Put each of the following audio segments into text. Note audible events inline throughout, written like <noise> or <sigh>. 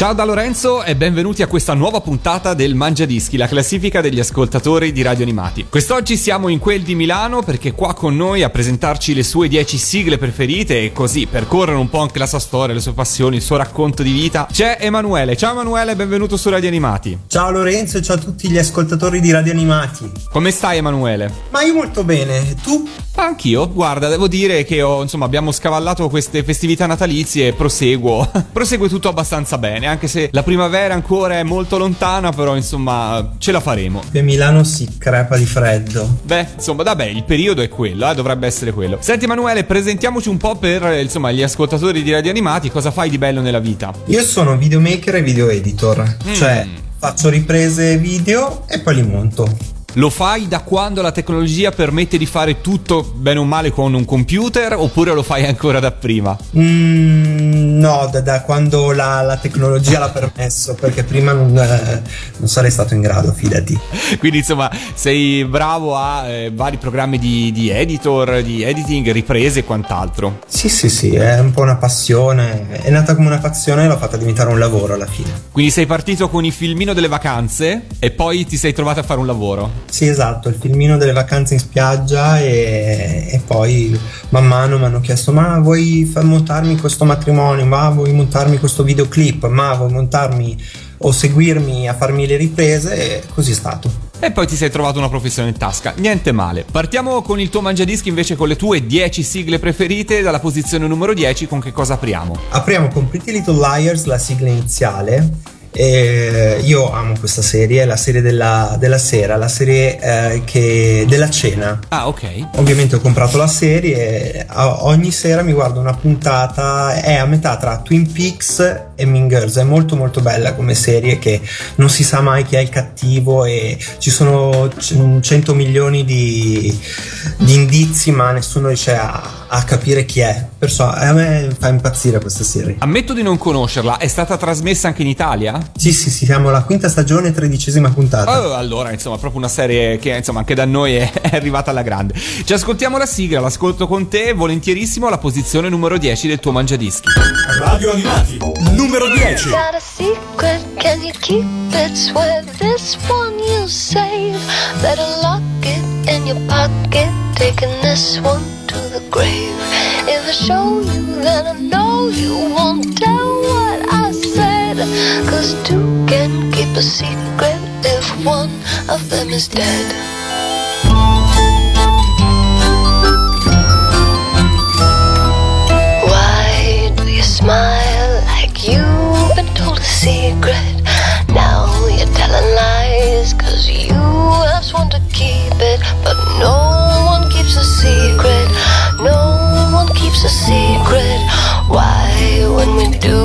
Ciao da Lorenzo e benvenuti a questa nuova puntata del Mangia Dischi, la classifica degli ascoltatori di Radio Animati. Quest'oggi siamo in quel di Milano perché qua con noi a presentarci le sue 10 sigle preferite e così percorrere un po' anche la sua storia, le sue passioni, il suo racconto di vita. C'è Emanuele. Ciao Emanuele, benvenuto su Radio Animati. Ciao Lorenzo e ciao a tutti gli ascoltatori di Radio Animati. Come stai Emanuele? Ma io molto bene, tu? Anch'io, guarda, devo dire che ho, insomma, abbiamo scavallato queste festività natalizie e proseguo. <laughs> prosegue tutto abbastanza bene, anche se la primavera ancora è molto lontana, però insomma, ce la faremo. Che Milano si crepa di freddo. Beh, insomma, vabbè, il periodo è quello, eh, dovrebbe essere quello. Senti Emanuele, presentiamoci un po' per, eh, insomma, gli ascoltatori di Radio Animati, cosa fai di bello nella vita? Io sono videomaker e video editor, cioè faccio riprese video e poi li monto. Lo fai da quando la tecnologia permette di fare tutto bene o male con un computer oppure lo fai ancora da prima? Mm, no, da, da quando la, la tecnologia l'ha permesso, perché prima non, eh, non sarei stato in grado, fidati. Quindi insomma sei bravo a eh, vari programmi di, di editor, di editing, riprese e quant'altro. Sì, sì, sì, è un po' una passione. È nata come una passione e l'ho fatta diventare un lavoro alla fine. Quindi sei partito con il filmino delle vacanze e poi ti sei trovato a fare un lavoro. Sì, esatto, il filmino delle vacanze in spiaggia e, e poi man mano mi hanno chiesto ma vuoi fa- montarmi questo matrimonio, ma vuoi montarmi questo videoclip, ma vuoi montarmi o seguirmi a farmi le riprese e così è stato. E poi ti sei trovato una professione in tasca, niente male. Partiamo con il tuo mangiadischi invece con le tue 10 sigle preferite, dalla posizione numero 10 con che cosa apriamo? Apriamo con Pretty Little Liars la sigla iniziale. E io amo questa serie, la serie della, della sera, la serie eh, che, della cena. Ah, ok. Ovviamente ho comprato la serie, ogni sera mi guardo una puntata, è a metà tra Twin Peaks e Mean Girls, è molto molto bella come serie che non si sa mai chi è il cattivo e ci sono c- 100 milioni di, di indizi ma nessuno riesce a, a capire chi è, perciò a me fa impazzire questa serie. Ammetto di non conoscerla, è stata trasmessa anche in Italia? Sì sì sì, siamo alla quinta stagione, tredicesima puntata. Oh, allora, insomma, proprio una serie che insomma anche da noi è, <laughs> è arrivata alla grande. Ci ascoltiamo la sigla, l'ascolto con te, volentierissimo alla posizione numero 10 del tuo mangiadischi. Radio Animati, numero 10. Got a secret, can you keep it? Swear this one you save. Better lock it in your pocket, taking this one to the grave. If I show you, then I know you won't tell what I said. Cause two can keep a secret if one of them is dead. Keeps a secret. Why, when we do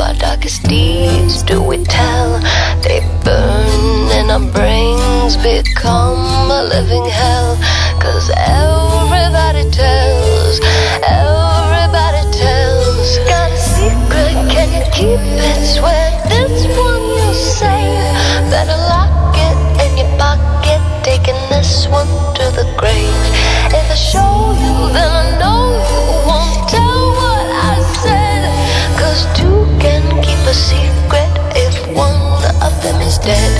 our darkest deeds, do we tell? They burn and our brains become a living hell. Cause everybody tells, everybody tells. Got a secret, can you keep it? Swear this one you save. Better lock it in your pocket, taking this one to the grave. If I show you, then I know secret if one of them is dead.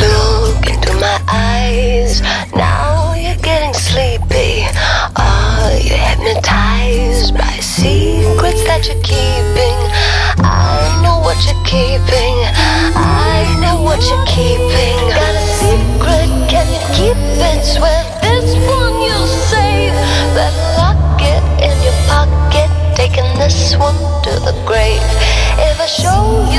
Look into my eyes. Now you're getting sleepy. Are you hypnotized by secrets that you're keeping? I know what you're keeping. I know what you're keeping. Got a secret? Can you keep it? Swear this one This to the grave. If I show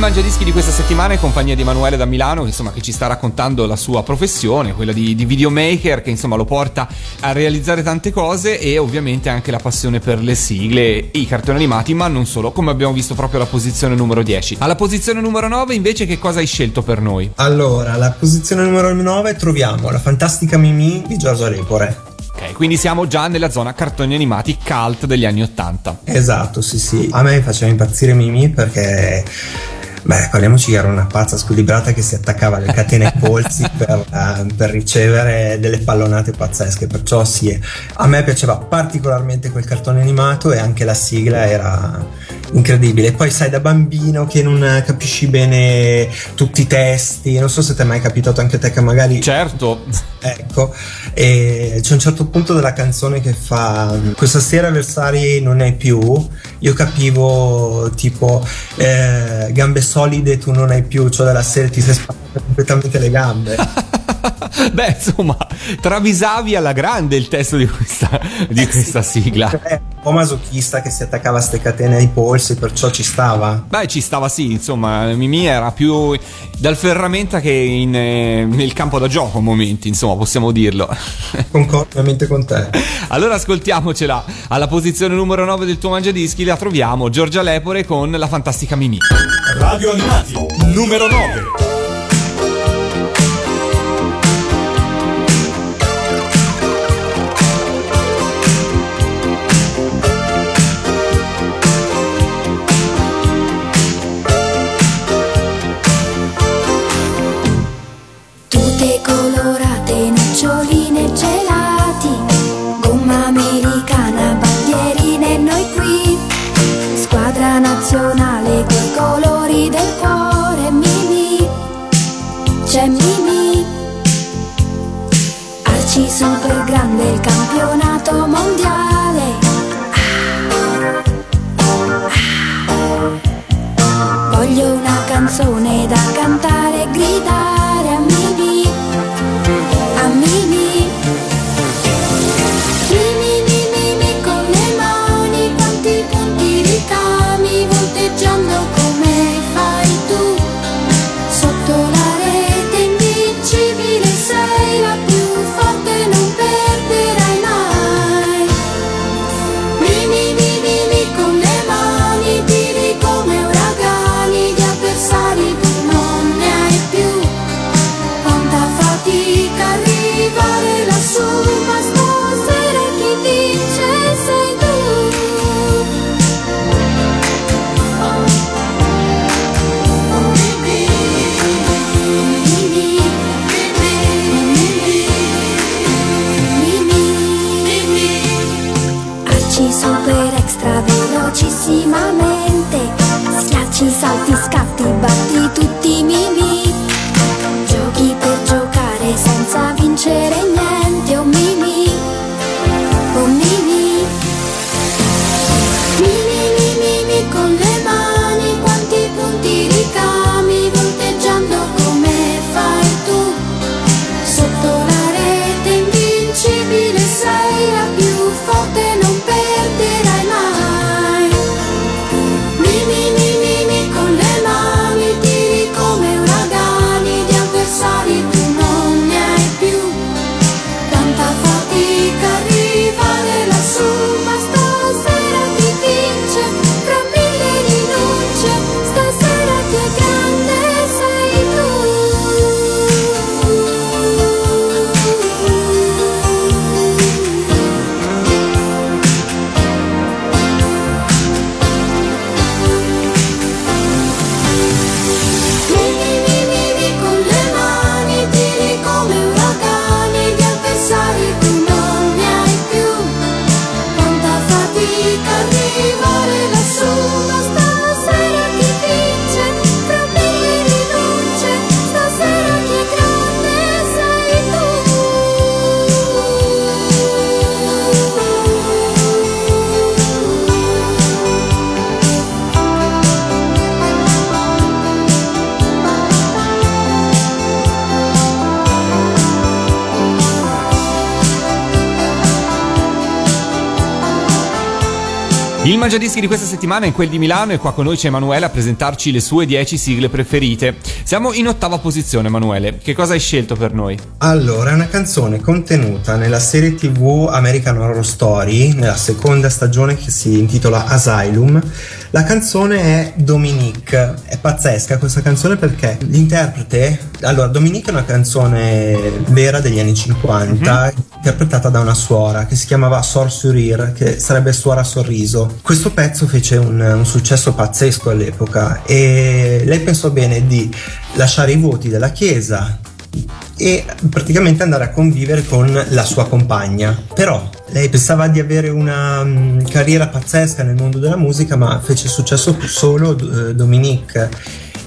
Mangiadischi di questa settimana in compagnia di Emanuele da Milano, insomma, che ci sta raccontando la sua professione, quella di, di videomaker, che insomma lo porta a realizzare tante cose e ovviamente anche la passione per le sigle e i cartoni animati, ma non solo, come abbiamo visto proprio alla posizione numero 10. Alla posizione numero 9 invece che cosa hai scelto per noi? Allora, alla posizione numero 9 troviamo la fantastica Mimi di Giorgio Repore. Ok, quindi siamo già nella zona cartoni animati cult degli anni 80. Esatto, sì, sì. A me faceva impazzire Mimi perché. Beh, parliamoci che era una pazza squilibrata che si attaccava alle catene ai polsi <laughs> per, eh, per ricevere delle pallonate pazzesche. Perciò sì, a me piaceva particolarmente quel cartone animato e anche la sigla era incredibile. Poi sai, da bambino che non capisci bene tutti i testi, non so se ti è mai capitato anche a te che magari Certo, Ecco, e c'è un certo punto della canzone che fa questa sera avversari non hai più, io capivo tipo eh, gambe solide tu non hai più, cioè della serie ti sei spaccata completamente le gambe. <laughs> <laughs> beh, insomma, travisavi alla grande il testo di questa, di questa sigla. È un po' masochista che si attaccava a ste catene ai polsi, perciò ci stava. Beh, ci stava sì, insomma, Mimì era più dal ferramenta che in, eh, nel campo da gioco a momenti, insomma, possiamo dirlo. <laughs> Concordo ovviamente con te. allora ascoltiamocela. Alla posizione numero 9 del tuo mangiadischi la troviamo Giorgia Lepore con la fantastica Mimì. Radio Animati, numero 9. Il Mangiadischi di questa settimana è quel di Milano e qua con noi c'è Emanuele a presentarci le sue 10 sigle preferite. Siamo in ottava posizione, Emanuele. Che cosa hai scelto per noi? Allora, è una canzone contenuta nella serie TV American Horror Story, nella seconda stagione che si intitola Asylum. La canzone è Dominique. È pazzesca questa canzone perché l'interprete. Allora, Dominique è una canzone vera degli anni 50, interpretata da una suora che si chiamava Sor Surir, che sarebbe suora sorriso. Questo pezzo fece un, un successo pazzesco all'epoca e lei pensò bene di lasciare i voti della chiesa e praticamente andare a convivere con la sua compagna. Però lei pensava di avere una mm, carriera pazzesca nel mondo della musica, ma fece successo solo eh, Dominique.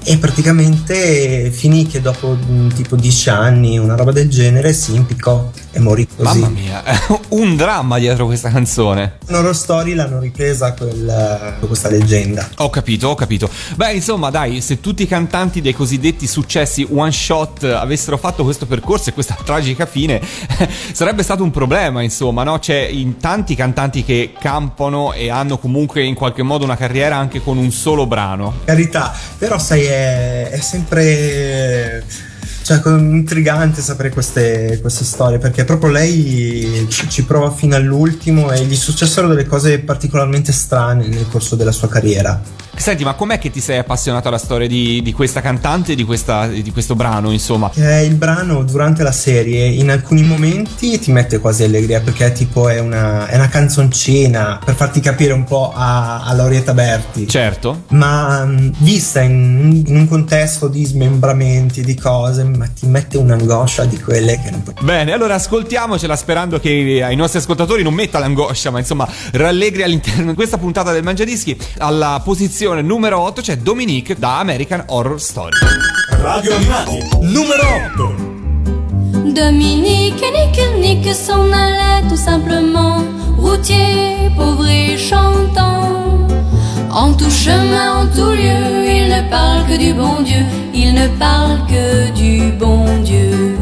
E praticamente finì che dopo mm, tipo 10 anni, una roba del genere, si impiccò e morì così. Mamma mia, <laughs> un dramma dietro questa canzone. In Horror Story l'hanno ripresa quel- questa leggenda. Ho capito, ho capito. Beh, insomma, dai, se tutti i cantanti dei cosiddetti successi one shot avessero fatto questo percorso e questa <laughs> tragica fine, <laughs> sarebbe stato un problema, insomma, no? C'è in tanti cantanti che campano e hanno comunque in qualche modo una carriera anche con un solo brano. carità, però sai, è, è sempre cioè, con- intrigante sapere queste, queste storie perché proprio lei ci, ci prova fino all'ultimo e gli successero delle cose particolarmente strane nel corso della sua carriera. Senti, ma com'è che ti sei appassionato alla storia di, di questa cantante e di, questa- di questo brano, insomma? Eh, il brano durante la serie in alcuni momenti ti mette quasi allegria perché tipo è una, è una canzoncina per farti capire un po' a, a Laurietta Berti. Certo. ma mh, vista in, in un contesto di smembramenti, di cose, ma ti mette un'angoscia di quelle che non puoi. Bene, allora ascoltiamocela sperando che ai nostri ascoltatori non metta l'angoscia, ma insomma rallegri all'interno di questa puntata del Mangiadischi. Alla posizione numero 8 c'è Dominique da American Horror Story. Radio Animati, numero 8. Dominique et Nick, Nick s'en allait tout simplement, routier, pauvre et chantant. En tout chemin, en tout lieu, il ne parle que du bon Dieu, il ne parle que du bon Dieu.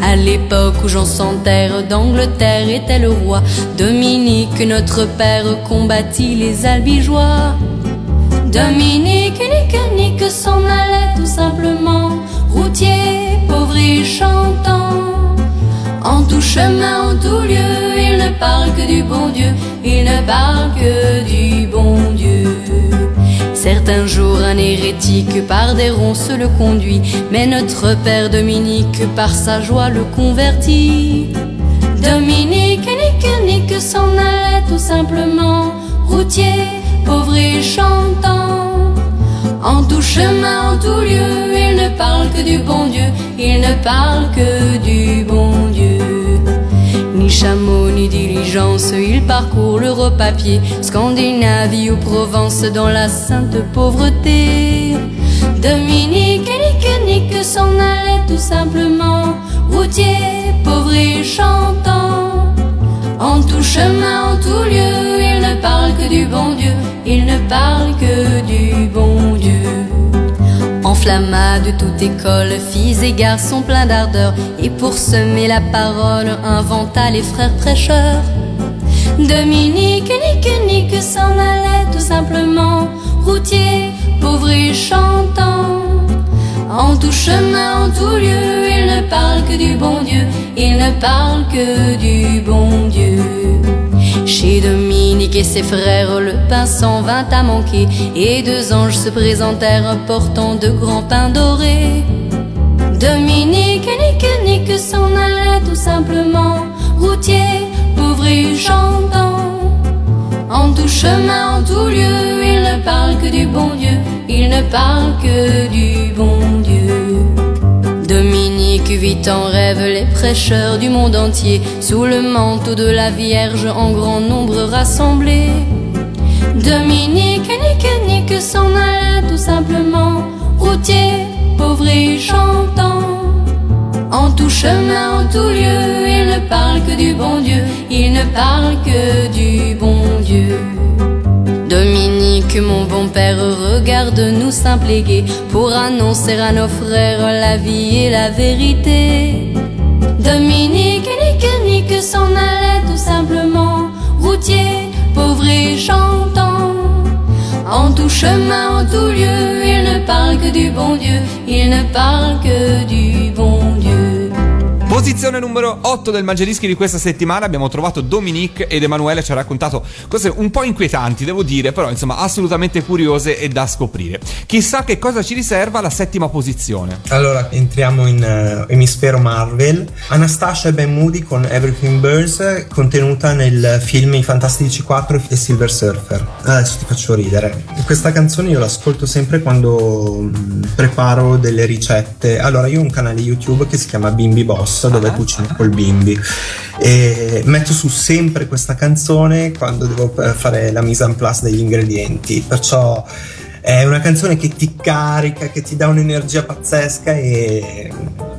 À l'époque où Jean sans terre d'Angleterre était le roi, Dominique, notre père, combattit les albigeois. Dominique, Nick, Nick s'en allait tout simplement, routier, pauvre et chantant. En tout chemin, en tout lieu, il ne parle que du bon Dieu, il ne parle hérétique par des ronces le conduit, mais notre père Dominique par sa joie le convertit. Dominique, Nick, Nick s'en allait tout simplement, routier, pauvre et chantant. En tout chemin, en tout lieu, il ne parle que du bon Dieu, il ne parle que du bon Dieu. Chameau, ni diligence, il parcourt l'Europe à pied, Scandinavie ou Provence dans la sainte pauvreté. Dominique, Nick, Nick s'en allait tout simplement, routier, pauvre et chantant. En tout chemin, en tout lieu, il ne parle que du bon Dieu, il ne parle que du bon Dieu. Enflamma de toute école, filles et garçons pleins d'ardeur, et pour semer la parole, inventa les frères prêcheurs. Dominique, Nick, Nick s'en allait tout simplement, routier, pauvre et chantant. En tout chemin, en tout lieu, il ne parle que du bon Dieu, il ne parle que du bon Dieu. Chez Dominique et ses frères, le pain s'en vint à manquer, et deux anges se présentèrent portant de grands pains dorés. Dominique, Nick, Nick s'en allait tout simplement, routier, pauvre et chantant. En tout chemin, en tout lieu, il ne parle que du bon Dieu, il ne parle que du bon Dieu. Vit en rêve les prêcheurs du monde entier, sous le manteau de la Vierge en grand nombre rassemblés. Dominique, Nick, Nick s'en allait tout simplement, routier, pauvre et chantant. En tout chemin, en tout lieu, il ne parle que du bon Dieu, il ne parle que du bon Dieu. Dominique, mon bon père, regarde-nous gai pour annoncer à nos frères la vie et la vérité. Dominique, Nick, Nick s'en allait tout simplement, routier, pauvre et chantant. tout chemin, en tout lieu, il ne parle que du bon Dieu, il ne parle que du bon Dieu. Posizione numero 8 del Mangiadischi di questa settimana abbiamo trovato Dominique ed Emanuele ci ha raccontato cose un po' inquietanti, devo dire, però insomma assolutamente curiose e da scoprire. Chissà che cosa ci riserva la settima posizione. Allora entriamo in uh, emisfero Marvel. Anastasia e Ben Moody con Everything Burns, contenuta nel film I Fantastici 4 e Silver Surfer. Adesso ti faccio ridere. Questa canzone io l'ascolto sempre quando mh, preparo delle ricette. Allora, io ho un canale YouTube che si chiama Bimbi Boss dove cucino col bimbi. E metto su sempre questa canzone quando devo eh, fare la mise en place degli ingredienti. Perciò è una canzone che ti carica, che ti dà un'energia pazzesca e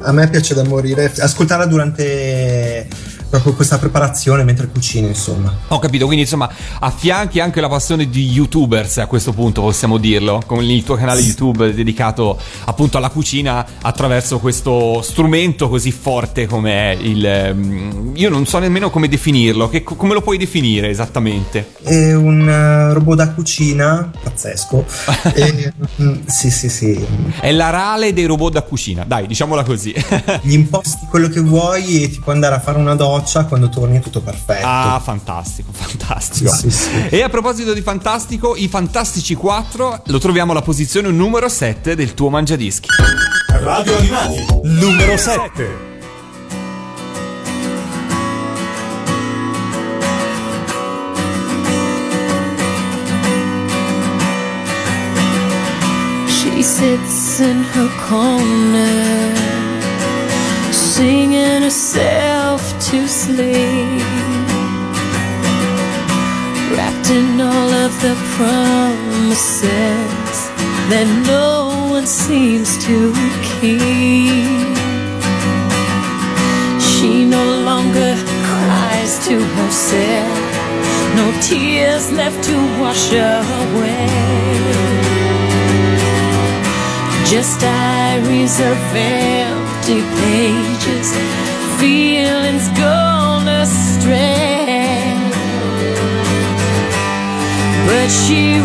a me piace da morire. Ascoltarla durante proprio questa preparazione mentre cucino, insomma. Ho capito, quindi insomma affianchi anche la passione di youtubers a questo punto, possiamo dirlo, con il tuo canale YouTube dedicato appunto alla cucina attraverso questo strumento così forte come è il... mm, Io non so nemmeno come definirlo, che, come lo puoi definire esattamente? È un eh, robot da cucina pazzesco. <laughs> e, mm, sì, sì, sì. È la rale dei robot da cucina, dai, diciamola così. Gli imposti quello che vuoi e ti puoi andare a fare una doccia quando torni è tutto perfetto. Ah, fantastico, <laughs> fantastico. Sì, sì, sì. E a proposito di fantastico, i Fantastici 4 lo troviamo alla posizione numero 7 del tuo mangiadischi. Radio Animati, numero 7. She sits in her corner, singing herself to sleep, wrapped in all of the promises that no one seems to keep. She no longer cries to herself, no tears left to wash her away. Just diaries of empty pages, feelings gone astray. But she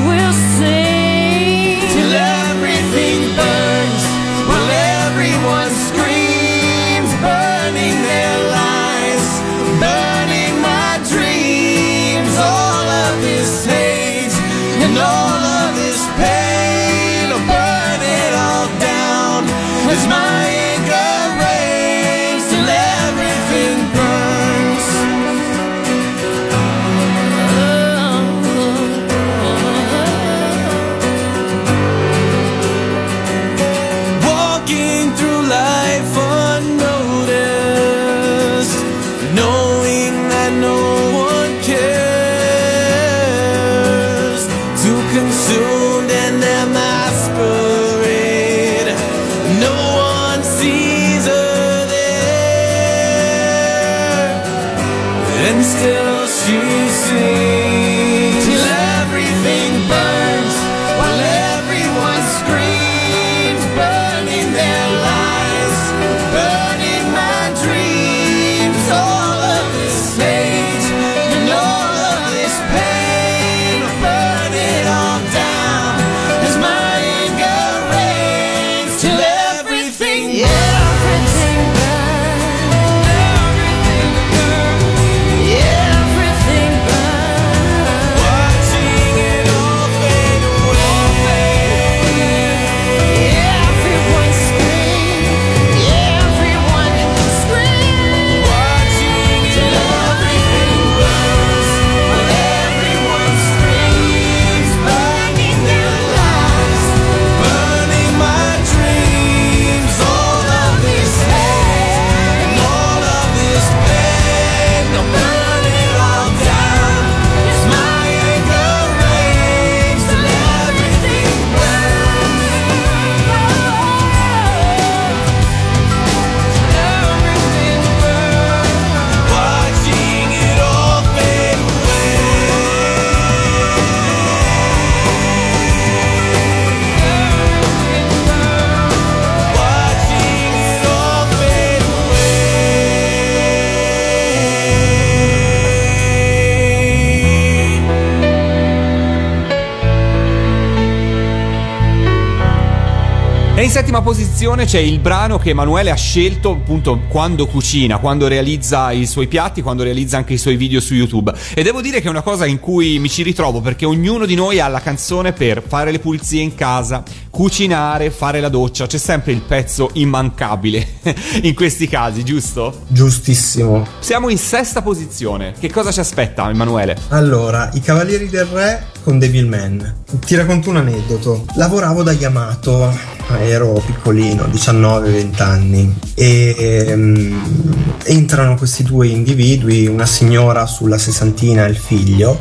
settima posizione c'è il brano che Emanuele ha scelto appunto quando cucina, quando realizza i suoi piatti, quando realizza anche i suoi video su YouTube. E devo dire che è una cosa in cui mi ci ritrovo perché ognuno di noi ha la canzone per fare le pulizie in casa, cucinare, fare la doccia. C'è sempre il pezzo immancabile <laughs> in questi casi, giusto? Giustissimo. Siamo in sesta posizione. Che cosa ci aspetta, Emanuele? Allora, i Cavalieri del Re con Devilman. Ti racconto un aneddoto. Lavoravo da Yamato, ero piccolino, 19-20 anni, e ehm, entrano questi due individui, una signora sulla sessantina e il figlio,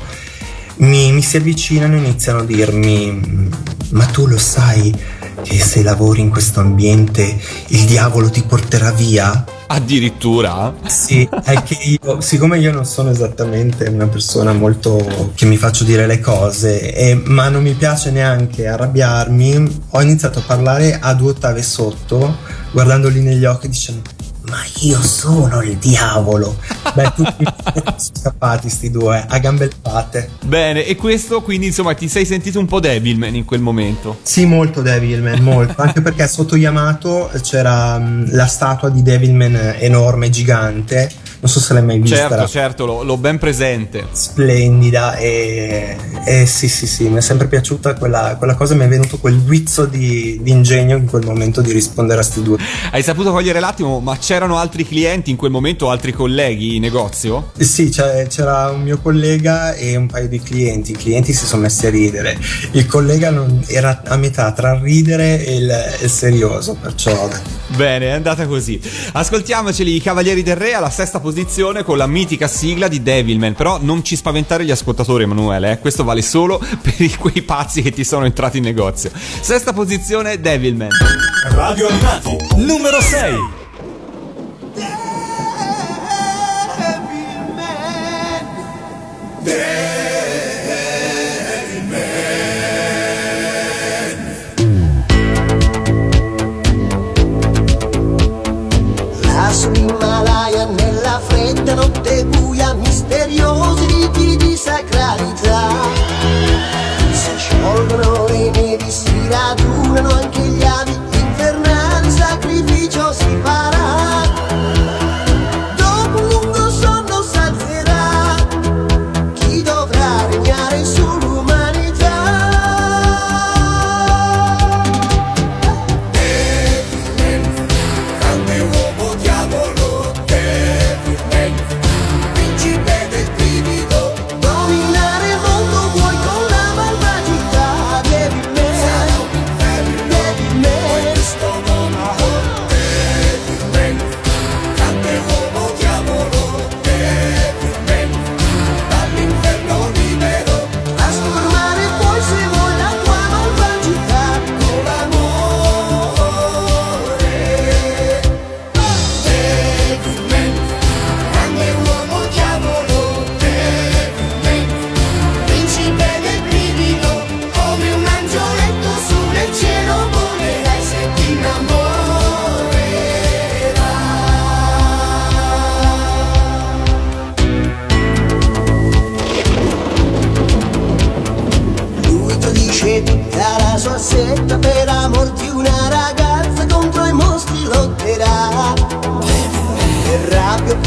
mi, mi si avvicinano e iniziano a dirmi, ma tu lo sai che se lavori in questo ambiente il diavolo ti porterà via? Addirittura? Sì, è che io, siccome io non sono esattamente una persona molto che mi faccio dire le cose, e, ma non mi piace neanche arrabbiarmi, ho iniziato a parlare a due ottave sotto, guardandoli negli occhi dicendo ma io sono il diavolo. Beh, tutti sono <laughs> scappati sti due, a gambe levate. Bene, e questo quindi insomma ti sei sentito un po' Devilman in quel momento? Sì, molto Devilman, molto. Anche perché sotto Yamato c'era mh, la statua di Devilman enorme, gigante. Non so se l'hai mai vista. Certo, certo, l'ho, l'ho ben presente. Splendida e, e sì, sì, sì, mi è sempre piaciuta quella, quella cosa. Mi è venuto quel guizzo di, di ingegno in quel momento di rispondere a sti due. Hai saputo cogliere l'attimo, ma c'erano altri clienti in quel momento, altri colleghi in negozio? Sì, c'era un mio collega e un paio di clienti. I clienti si sono messi a ridere. Il collega non- era a metà tra il ridere e il, il serioso, perciò. Bene, è andata così. Ascoltiamoceli i Cavalieri del Re alla sesta posizione con la mitica sigla di Devilman. Però non ci spaventare gli ascoltatori, Emanuele. eh. Questo vale solo <laughs> per quei pazzi che ti sono entrati in negozio. Sesta posizione, Devilman. Radio Animati, numero 6. Là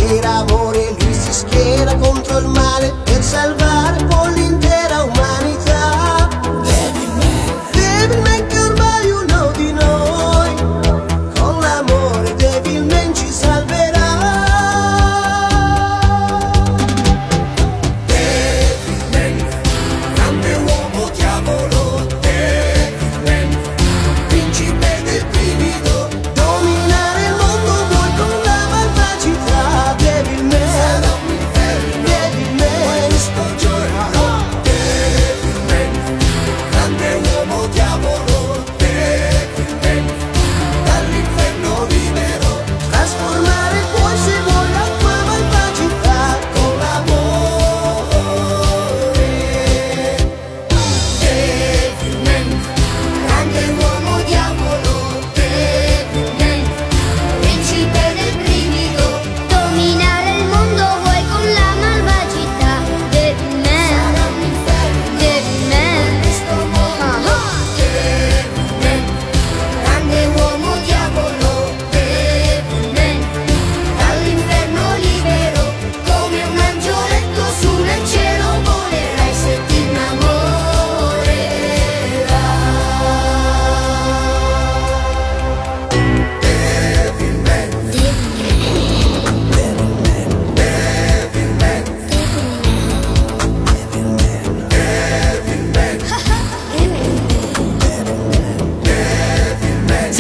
per amore lui si schiera contro il male per salvare poi l'intera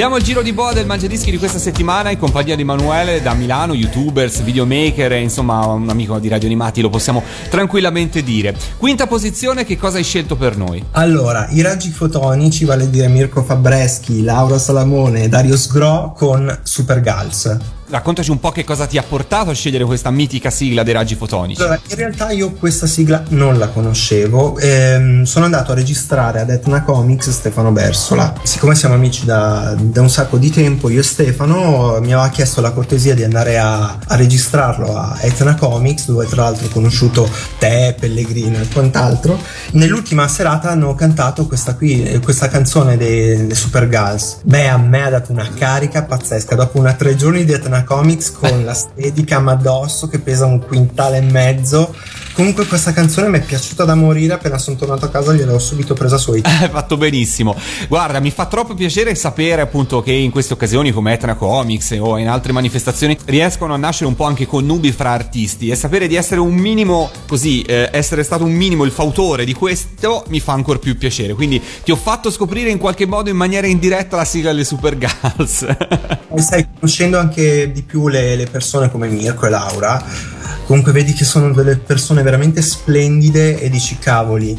Diamo il giro di boa del Mangiadischi di questa settimana in compagnia di Emanuele da Milano, youtubers, videomaker e insomma un amico di Radio Animati, lo possiamo tranquillamente dire. Quinta posizione, che cosa hai scelto per noi? Allora, i raggi fotonici, vale a dire Mirko Fabreschi, Laura Salamone e Dario Sgro con Super Gals. Raccontaci un po' che cosa ti ha portato a scegliere questa mitica sigla dei raggi fotonici. Allora, in realtà io questa sigla non la conoscevo. Ehm, sono andato a registrare ad Etna Comics Stefano Bersola. Siccome siamo amici da, da un sacco di tempo, io e Stefano mi aveva chiesto la cortesia di andare a, a registrarlo a Etna Comics, dove tra l'altro ho conosciuto te, Pellegrino e quant'altro. Nell'ultima serata hanno cantato questa qui, questa canzone dei Super Girls. Beh, a me ha dato una carica pazzesca. Dopo una tre giorni di Etna Comics con <laughs> la Steadicam addosso che pesa un quintale e mezzo. Comunque questa canzone mi è piaciuta da morire, appena sono tornato a casa gliel'ho subito presa su <laughs> Hai fatto benissimo. Guarda, mi fa troppo piacere sapere appunto che in queste occasioni come Etna Comics o in altre manifestazioni riescono a nascere un po' anche connubi fra artisti e sapere di essere un minimo così, eh, essere stato un minimo il fautore di questo mi fa ancora più piacere. Quindi ti ho fatto scoprire in qualche modo in maniera indiretta la sigla delle Super Girls. <laughs> Stai conoscendo anche di più le, le persone come Mirko e Laura. Comunque vedi che sono delle persone veramente splendide e dici cavoli.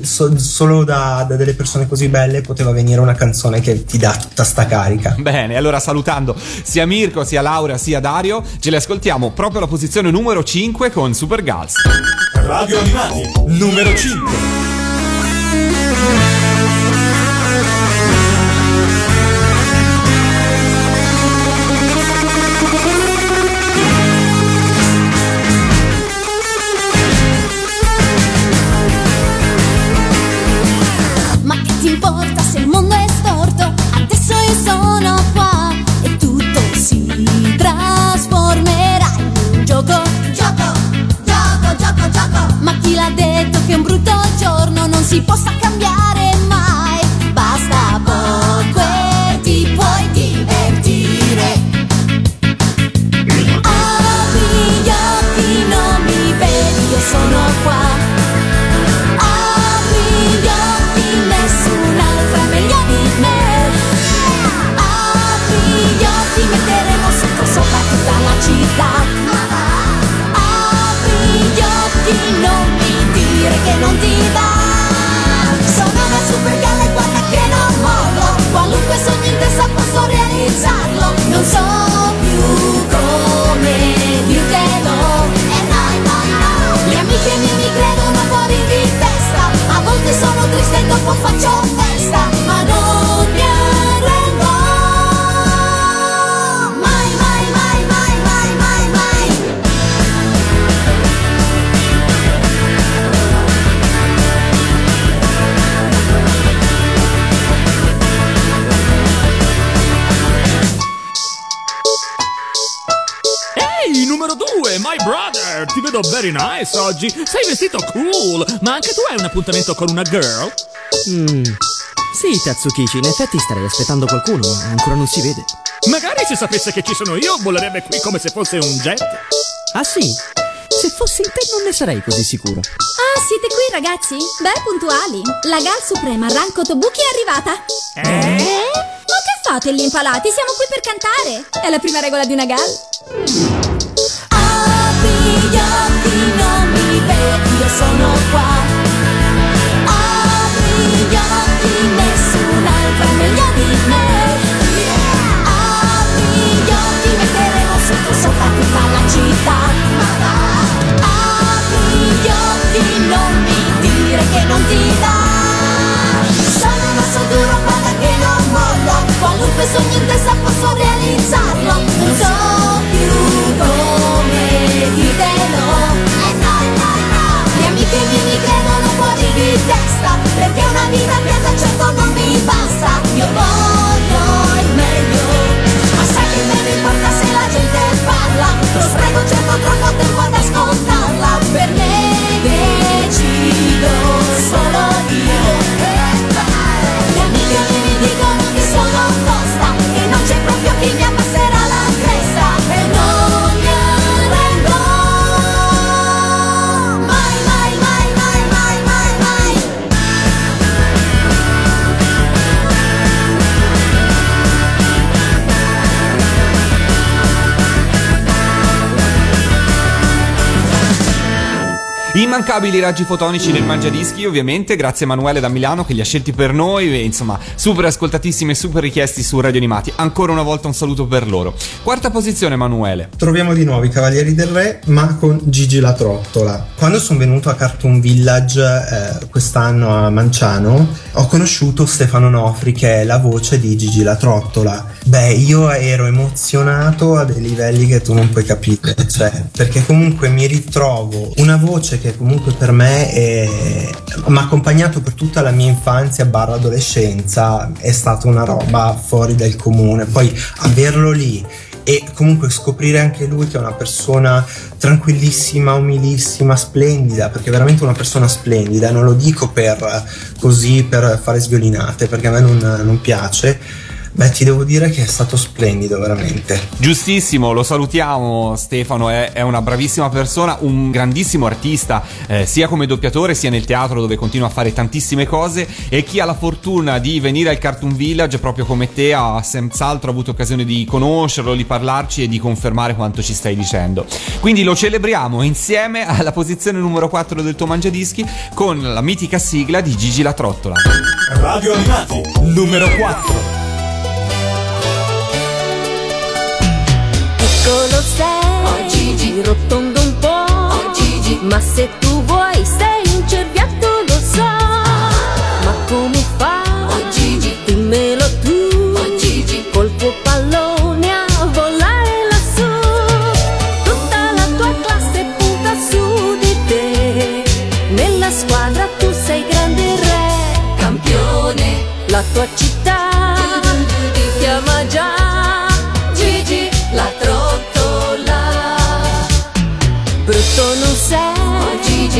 so- solo da, da delle persone così belle poteva venire una canzone che ti dà tutta sta carica. Bene, allora salutando sia Mirko, sia Laura, sia Dario, ce le ascoltiamo proprio alla posizione numero 5 con Super Girls. Radio Animati, numero 5. Vedo very nice oggi. Sei vestito cool, ma anche tu hai un appuntamento con una girl? Mm. Sì, Tatsukichi, in effetti starei aspettando qualcuno, ma ancora non si vede. Magari se sapesse che ci sono io, volerebbe qui come se fosse un jet. Ah sì? Se fossi in te non ne sarei così sicuro. Ah, siete qui ragazzi? Beh, puntuali. La Gal Suprema Ranko Tobuki è arrivata. Eh? Ma che fate lì impalati? Siamo qui per cantare. È la prima regola di una Gal. Sono qua. Apri gli occhi, nessun'altra meglio di me. Apri gli occhi, metteremo sotto sopra tutta la città. Apri gli occhi, non mi dire che non ti dà. Sono un osso duro, guarda che non mollo. Qualunque sogno in testa posso realizzarlo. Santos Immancabili raggi fotonici nel Mangiadischi, ovviamente, grazie Emanuele da Milano che li ha scelti per noi, e, insomma, super ascoltatissimi e super richiesti su Radio Animati. Ancora una volta un saluto per loro. Quarta posizione Emanuele. Troviamo di nuovo i Cavalieri del Re, ma con Gigi la Trottola. Quando sono venuto a Cartoon Village eh, quest'anno a Manciano, ho conosciuto Stefano Nofri, che è la voce di Gigi la Trottola. Beh, io ero emozionato a dei livelli che tu non puoi capire, cioè, perché comunque mi ritrovo una voce che comunque per me mi ha accompagnato per tutta la mia infanzia barra adolescenza, è stata una roba fuori dal comune. Poi averlo lì e comunque scoprire anche lui che è una persona tranquillissima, umilissima, splendida, perché è veramente una persona splendida, non lo dico per così per fare sviolinate, perché a me non, non piace Beh, ti devo dire che è stato splendido, veramente. Giustissimo, lo salutiamo. Stefano è, è una bravissima persona, un grandissimo artista, eh, sia come doppiatore sia nel teatro dove continua a fare tantissime cose. E chi ha la fortuna di venire al Cartoon Village, proprio come te, ha senz'altro avuto occasione di conoscerlo, di parlarci e di confermare quanto ci stai dicendo. Quindi lo celebriamo insieme alla posizione numero 4 del tuo mangiadischi con la mitica sigla di Gigi la Trottola. Radio Animati, numero 4. Gigi rotondo un po' Oh Gigi. Ma se tu vuoi sei un cerbiatto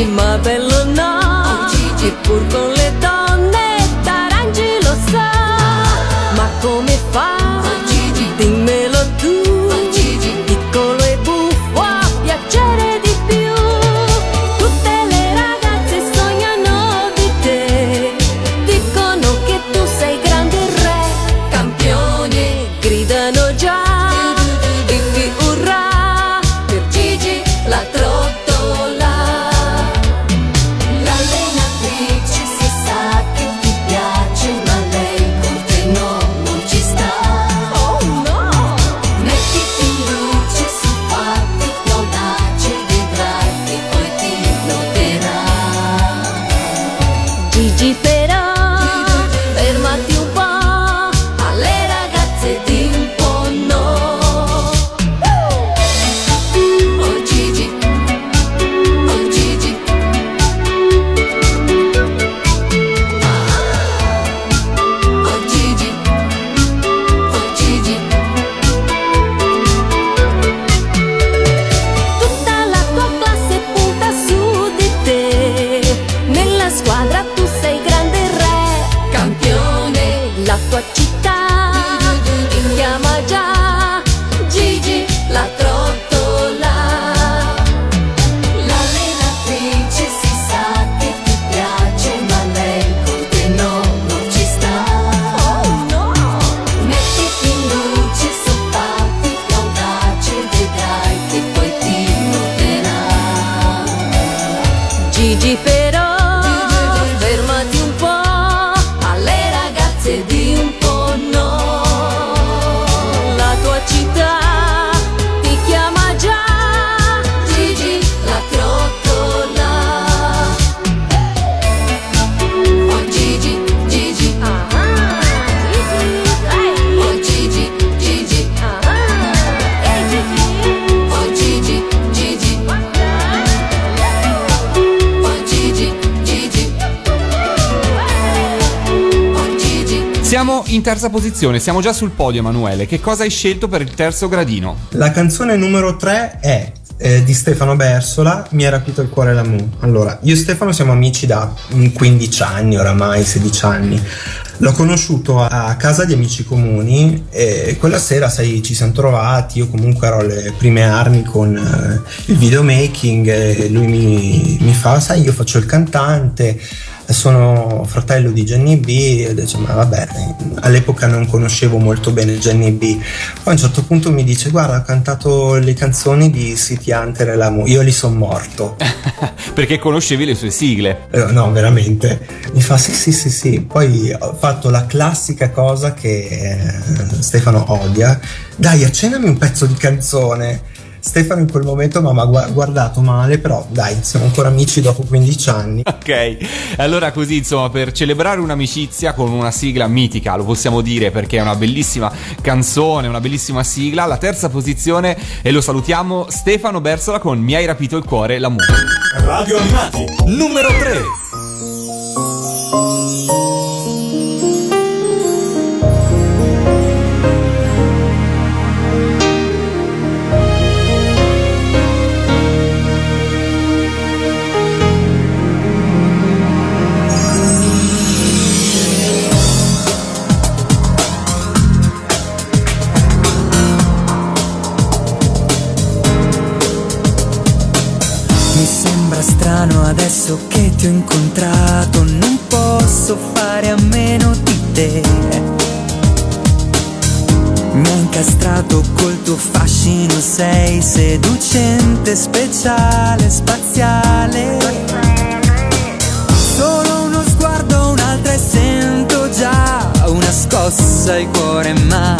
ma bello no. Oh, Gigi. E pur con le Siamo in terza posizione, siamo già sul podio Emanuele. Che cosa hai scelto per il terzo gradino? La canzone numero 3 è eh, di Stefano Bersola, Mi ha rapito il cuore la Mu. Allora, io e Stefano siamo amici da mm, 15 anni oramai, 16 anni. L'ho conosciuto a casa di amici comuni e quella sera, sai, ci siamo trovati, io comunque ero alle prime armi con eh, il videomaking e lui mi, mi fa, sai, io faccio il cantante, sono fratello di Jenny B e dice ma vabbè all'epoca non conoscevo molto bene Jenny B. Poi a un certo punto mi dice guarda ha cantato le canzoni di City Hunter e la Mu io li sono morto. <laughs> Perché conoscevi le sue sigle. Eh, no veramente. Mi fa sì sì sì sì. Poi ho fatto la classica cosa che eh, Stefano odia. Dai accennami un pezzo di canzone Stefano in quel momento mi ha guardato male, però dai, siamo ancora amici dopo 15 anni. <laughs> Ok, allora così insomma per celebrare un'amicizia con una sigla mitica, lo possiamo dire perché è una bellissima canzone, una bellissima sigla, la terza posizione e lo salutiamo Stefano Bersola con Mi hai rapito il cuore, la musica. Radio Animati, numero 3. Adesso che ti ho incontrato non posso fare a meno di te. Mi ha incastrato col tuo fascino, sei seducente, speciale, spaziale. Solo uno sguardo, un'altra e sento già una scossa al cuore, ma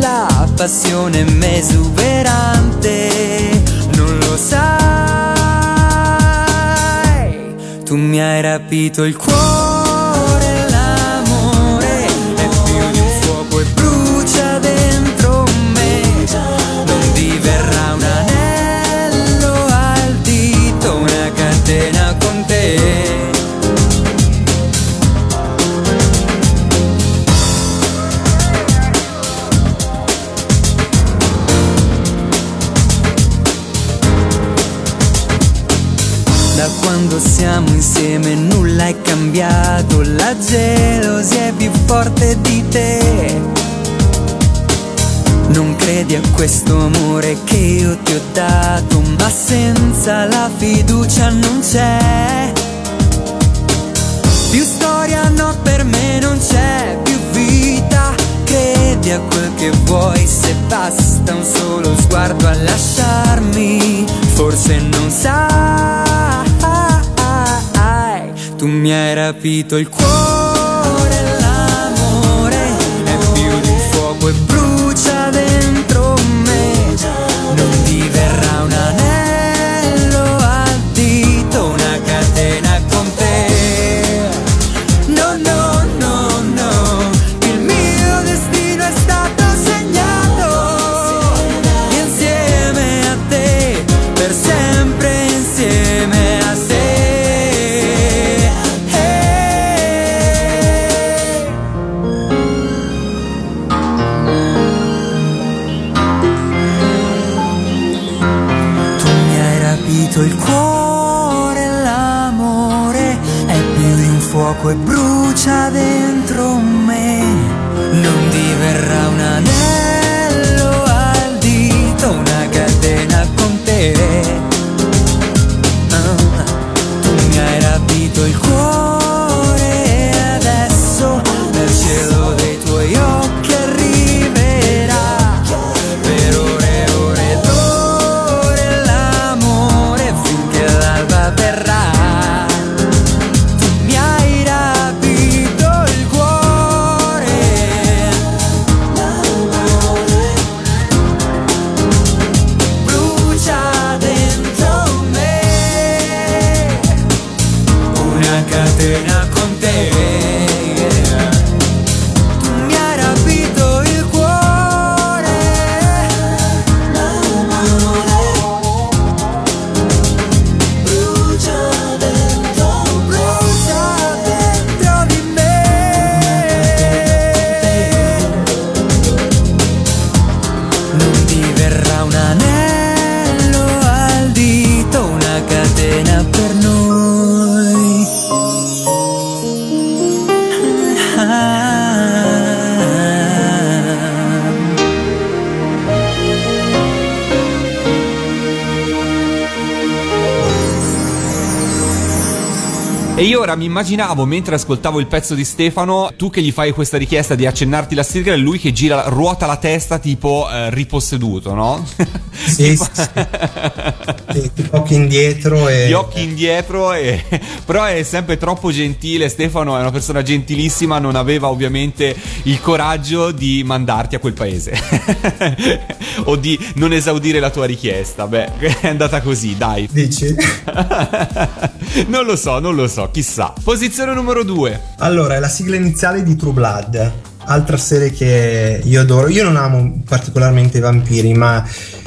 la passione è esuberante, non lo sai tu mi hai rapito il cuore, l'amore è più di un fuoco e brucia siamo insieme nulla è cambiato, la gelosia è più forte di te. Non credi a questo amore che io ti ho dato, ma senza la fiducia non c'è. Più storia no, per me non c'è più vita. Credi a quel che vuoi se basta un solo sguardo a lasciarmi. Forse non sai tu mi hai rapito il cuore, E io ora mi immaginavo mentre ascoltavo il pezzo di Stefano, tu che gli fai questa richiesta di accennarti la sigla e lui che gira, ruota la testa tipo eh, riposseduto, no? Sì, sì, sì. Sì, Gli occhi indietro e... Gli occhi indietro, e... <laughs> però è sempre troppo gentile. Stefano è una persona gentilissima, non aveva ovviamente il coraggio di mandarti a quel paese <laughs> o di non esaudire la tua richiesta. Beh, <laughs> è andata così, dai. Dici? non lo so, non lo so, chissà. Posizione numero due. Allora, è la sigla iniziale di True Blood, altra serie che io adoro. Io non amo particolarmente i vampiri, ma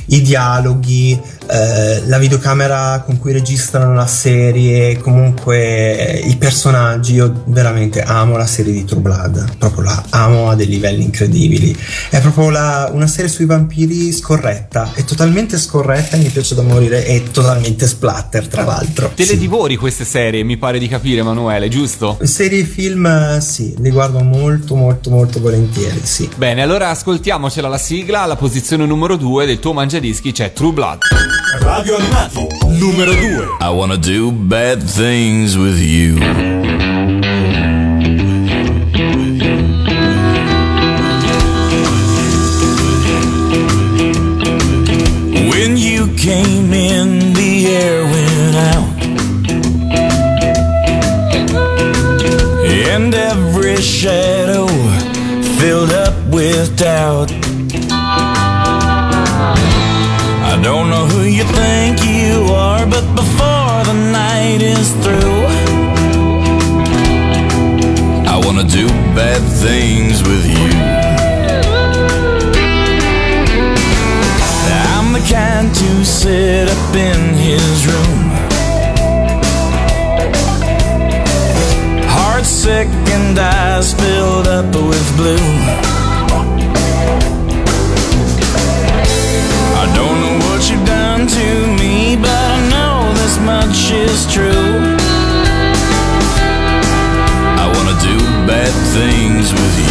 i dialoghi, eh, la videocamera con cui registrano la serie, comunque i personaggi, io veramente amo la serie di True Blood, proprio la amo a dei livelli incredibili. È proprio la- una serie sui vampiri scorretta, è totalmente scorretta e mi piace da morire, è totalmente splatter tra l'altro. Te le Sì. divori queste serie, mi pare di capire, Emanuele, giusto? Serie e film, eh, sì, li guardo molto, molto, molto volentieri, sì. Bene, allora ascoltiamocela la sigla. Alla posizione numero due del tuo mangiadischi c'è True Blood. Radio Animati, numero 2. I wanna do bad things with you. When you came in, the air went out. And every shadow filled up with doubt. Don't know who you think you are, but before the night is through, I wanna do bad things with you. I'm the kind to sit up in his room, heart sick and eyes filled up with blue. Bad things with you.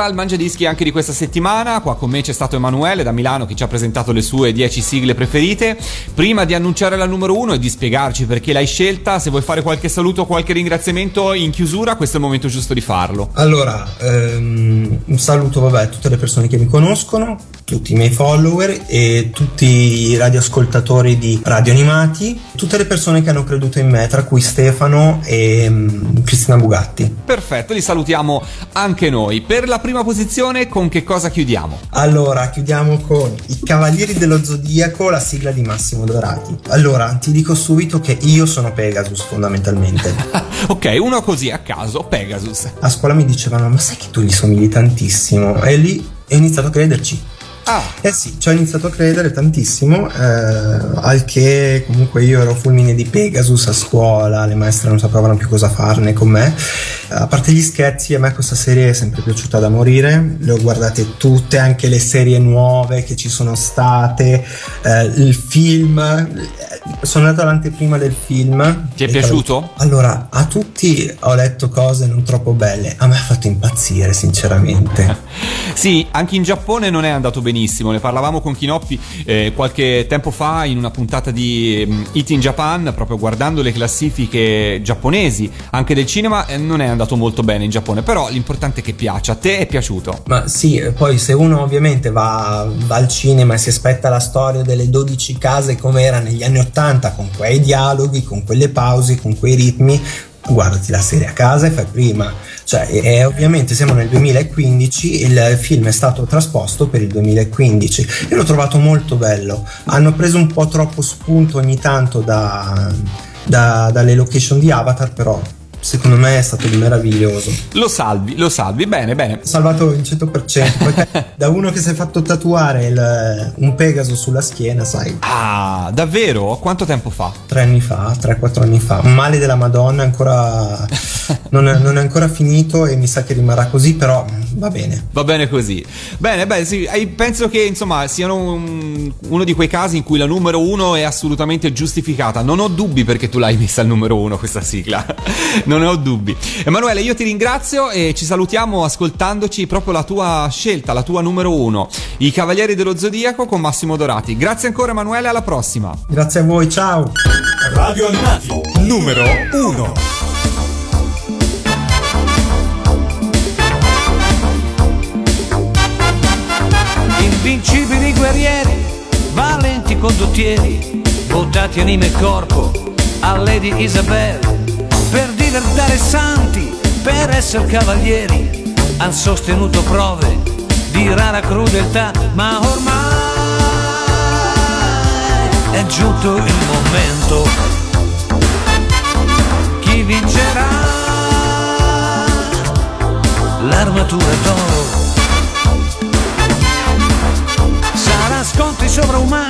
Vetta al Mangiadischi anche di questa settimana. Qua con me c'è stato Emanuele da Milano che ci ha presentato le sue 10 sigle preferite. Prima di annunciare la numero 1 e di spiegarci perché l'hai scelta, se vuoi fare qualche saluto o qualche ringraziamento in chiusura, questo è il momento giusto di farlo. Allora, ehm, un saluto vabbè, a tutte le persone che mi conoscono, tutti i miei follower e tutti i radioascoltatori di Radio Animati, tutte le persone che hanno creduto in me, tra cui Stefano e mm, Cristina Bugatti. Perfetto, li salutiamo anche noi. Per la prima posizione, con che cosa chiudiamo? Allora, chiudiamo con I Cavalieri dello Zodiaco, la sigla di Massimo Dorati. Allora, ti dico subito che io sono Pegasus fondamentalmente. <laughs> Ok, uno così a caso, Pegasus. A scuola mi dicevano, ma sai che tu gli somigli tantissimo? E lì ho iniziato a crederci. Ah. Eh sì, ci ho iniziato a credere tantissimo, eh, al che comunque io ero fulmine di Pegasus a scuola, le maestre non sapevano più cosa farne con me. A parte gli scherzi, a me questa serie è sempre piaciuta da morire, le ho guardate tutte, anche le serie nuove che ci sono state, eh, il film, eh, sono andato all'anteprima del film. Ti è piaciuto? Allora, a tutti ho letto cose non troppo belle, a me ha fatto impazzire sinceramente. <laughs> Sì, anche in Giappone non è andato benissimo. Ne parlavamo con Kinoppi eh, qualche tempo fa in una puntata di um, It in Japan, proprio guardando le classifiche giapponesi, anche del cinema, eh, non è andato molto bene in Giappone. Però l'importante è che piaccia. A te è piaciuto? Ma sì, poi se uno ovviamente va, va al cinema e si aspetta la storia delle 12 case come era negli anni 80, con quei dialoghi, con quelle pause, con quei ritmi, guardati la serie a casa e fai prima. Cioè, e ovviamente siamo nel 2015, il film è stato trasposto per il 2015 e l'ho trovato molto bello. Hanno preso un po' troppo spunto ogni tanto da, da- dalle location di Avatar, però secondo me è stato meraviglioso. Lo salvi, lo salvi. Bene, bene. Salvato il 100%, perché da uno che si è fatto tatuare il- un Pegaso sulla schiena, sai, Ah, davvero? Quanto tempo fa? tre anni fa, 3-4 anni fa, un male della Madonna ancora <laughs> non è, non è ancora finito e mi sa che rimarrà così, però va bene. Va bene così. Bene, beh, sì, eh, penso che insomma siano un- uno di quei casi in cui la numero uno è assolutamente giustificata. Non ho dubbi perché tu l'hai messa al numero uno questa sigla. Non ne ho dubbi. Emanuele, io ti ringrazio e ci salutiamo ascoltandoci proprio la tua scelta, la tua numero uno. I Cavalieri dello Zodiaco con Massimo Dorati. Grazie ancora Emanuele, alla prossima. Grazie a voi, ciao! Radio Animati, numero 1. Invincibili guerrieri, valenti condottieri, votati anima e corpo a Lady Isabel, diventare santi, per essere cavalieri, han sostenuto prove di rara crudeltà, ma ormai è giunto il momento. Chi vincerà? L'armatura d'oro. Sarà scontri sovraumani,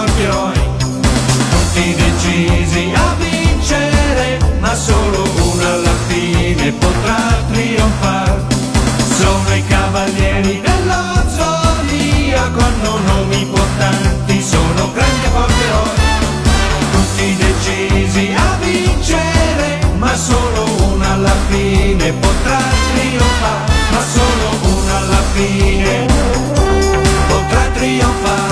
Eroi, tutti decisi a vincere, ma solo uno alla fine potrà trionfare. Sono i cavalieri dello zodiaco, hanno nomi importanti, sono grandi e forti eroi, tutti decisi a vincere, ma solo uno alla fine potrà trionfare, ma solo uno alla fine potrà trionfare.